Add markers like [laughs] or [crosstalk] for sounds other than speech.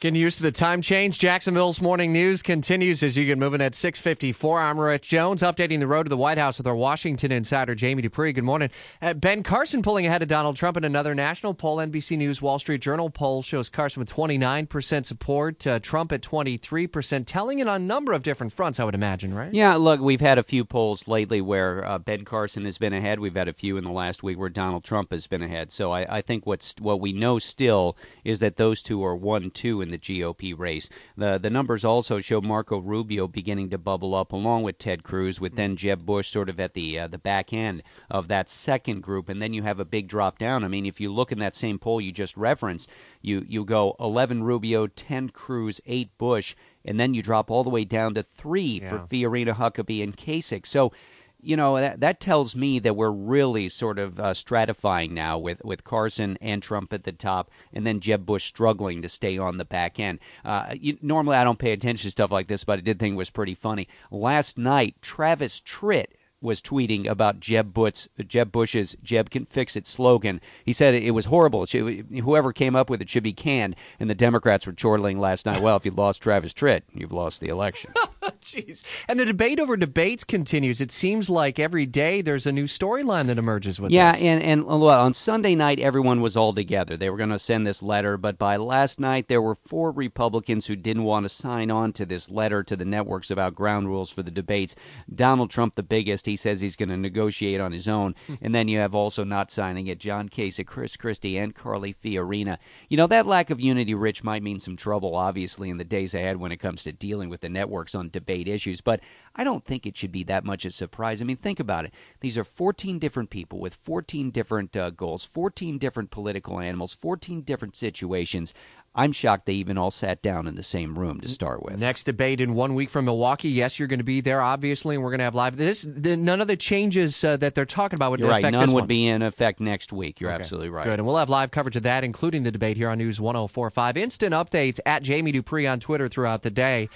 Getting used to the time change. Jacksonville's morning news continues as you get moving at 654. I'm Rich Jones, updating the road to the White House with our Washington insider, Jamie Dupree. Good morning. Uh, ben Carson pulling ahead of Donald Trump in another national poll. NBC News Wall Street Journal poll shows Carson with 29% support, uh, Trump at 23%, telling it on a number of different fronts, I would imagine, right? Yeah, look, we've had a few polls lately where uh, Ben Carson has been ahead. We've had a few in the last week where Donald Trump has been ahead. So I, I think what's what we know still is that those two are 1 2 in the GOP race. The the numbers also show Marco Rubio beginning to bubble up along with Ted Cruz, with then Jeb Bush sort of at the uh, the back end of that second group, and then you have a big drop down. I mean, if you look in that same poll you just referenced, you you go 11 Rubio, 10 Cruz, 8 Bush, and then you drop all the way down to three yeah. for Fiorina, Huckabee, and Kasich. So you know that that tells me that we're really sort of uh, stratifying now with with Carson and Trump at the top, and then Jeb Bush struggling to stay on the back end. Uh, you, normally, I don't pay attention to stuff like this, but I did think it was pretty funny. Last night, Travis Tritt was tweeting about Jeb Bush, Jeb Bush's "Jeb can fix it" slogan. He said it was horrible. Should, whoever came up with it should be canned. And the Democrats were chortling last night. Well, if you lost Travis Tritt, you've lost the election. [laughs] Jeez. And the debate over debates continues. It seems like every day there's a new storyline that emerges with yeah, this. and and well, on Sunday night everyone was all together. They were going to send this letter, but by last night there were four Republicans who didn't want to sign on to this letter to the networks about ground rules for the debates. Donald Trump, the biggest, he says he's going to negotiate on his own. Hmm. and then you have also not signing it John Kasich, Chris Christie, and Carly Fiorina. You know that lack of unity, Rich, might mean some trouble, obviously, in the days ahead when it comes to dealing with the networks on debate issues. But I don't think it should be that much a surprise. I mean, think about it. These are 14 different people with 14 different uh, goals, 14 different political animals, 14 different situations. I'm shocked they even all sat down in the same room to start with. Next debate in one week from Milwaukee. Yes, you're going to be there, obviously, and we're going to have live. This the, none of the changes uh, that they're talking about would right. None would one. be in effect next week. You're okay. absolutely right. Good, and we'll have live coverage of that, including the debate here on News 104.5. Instant updates at Jamie Dupree on Twitter throughout the day.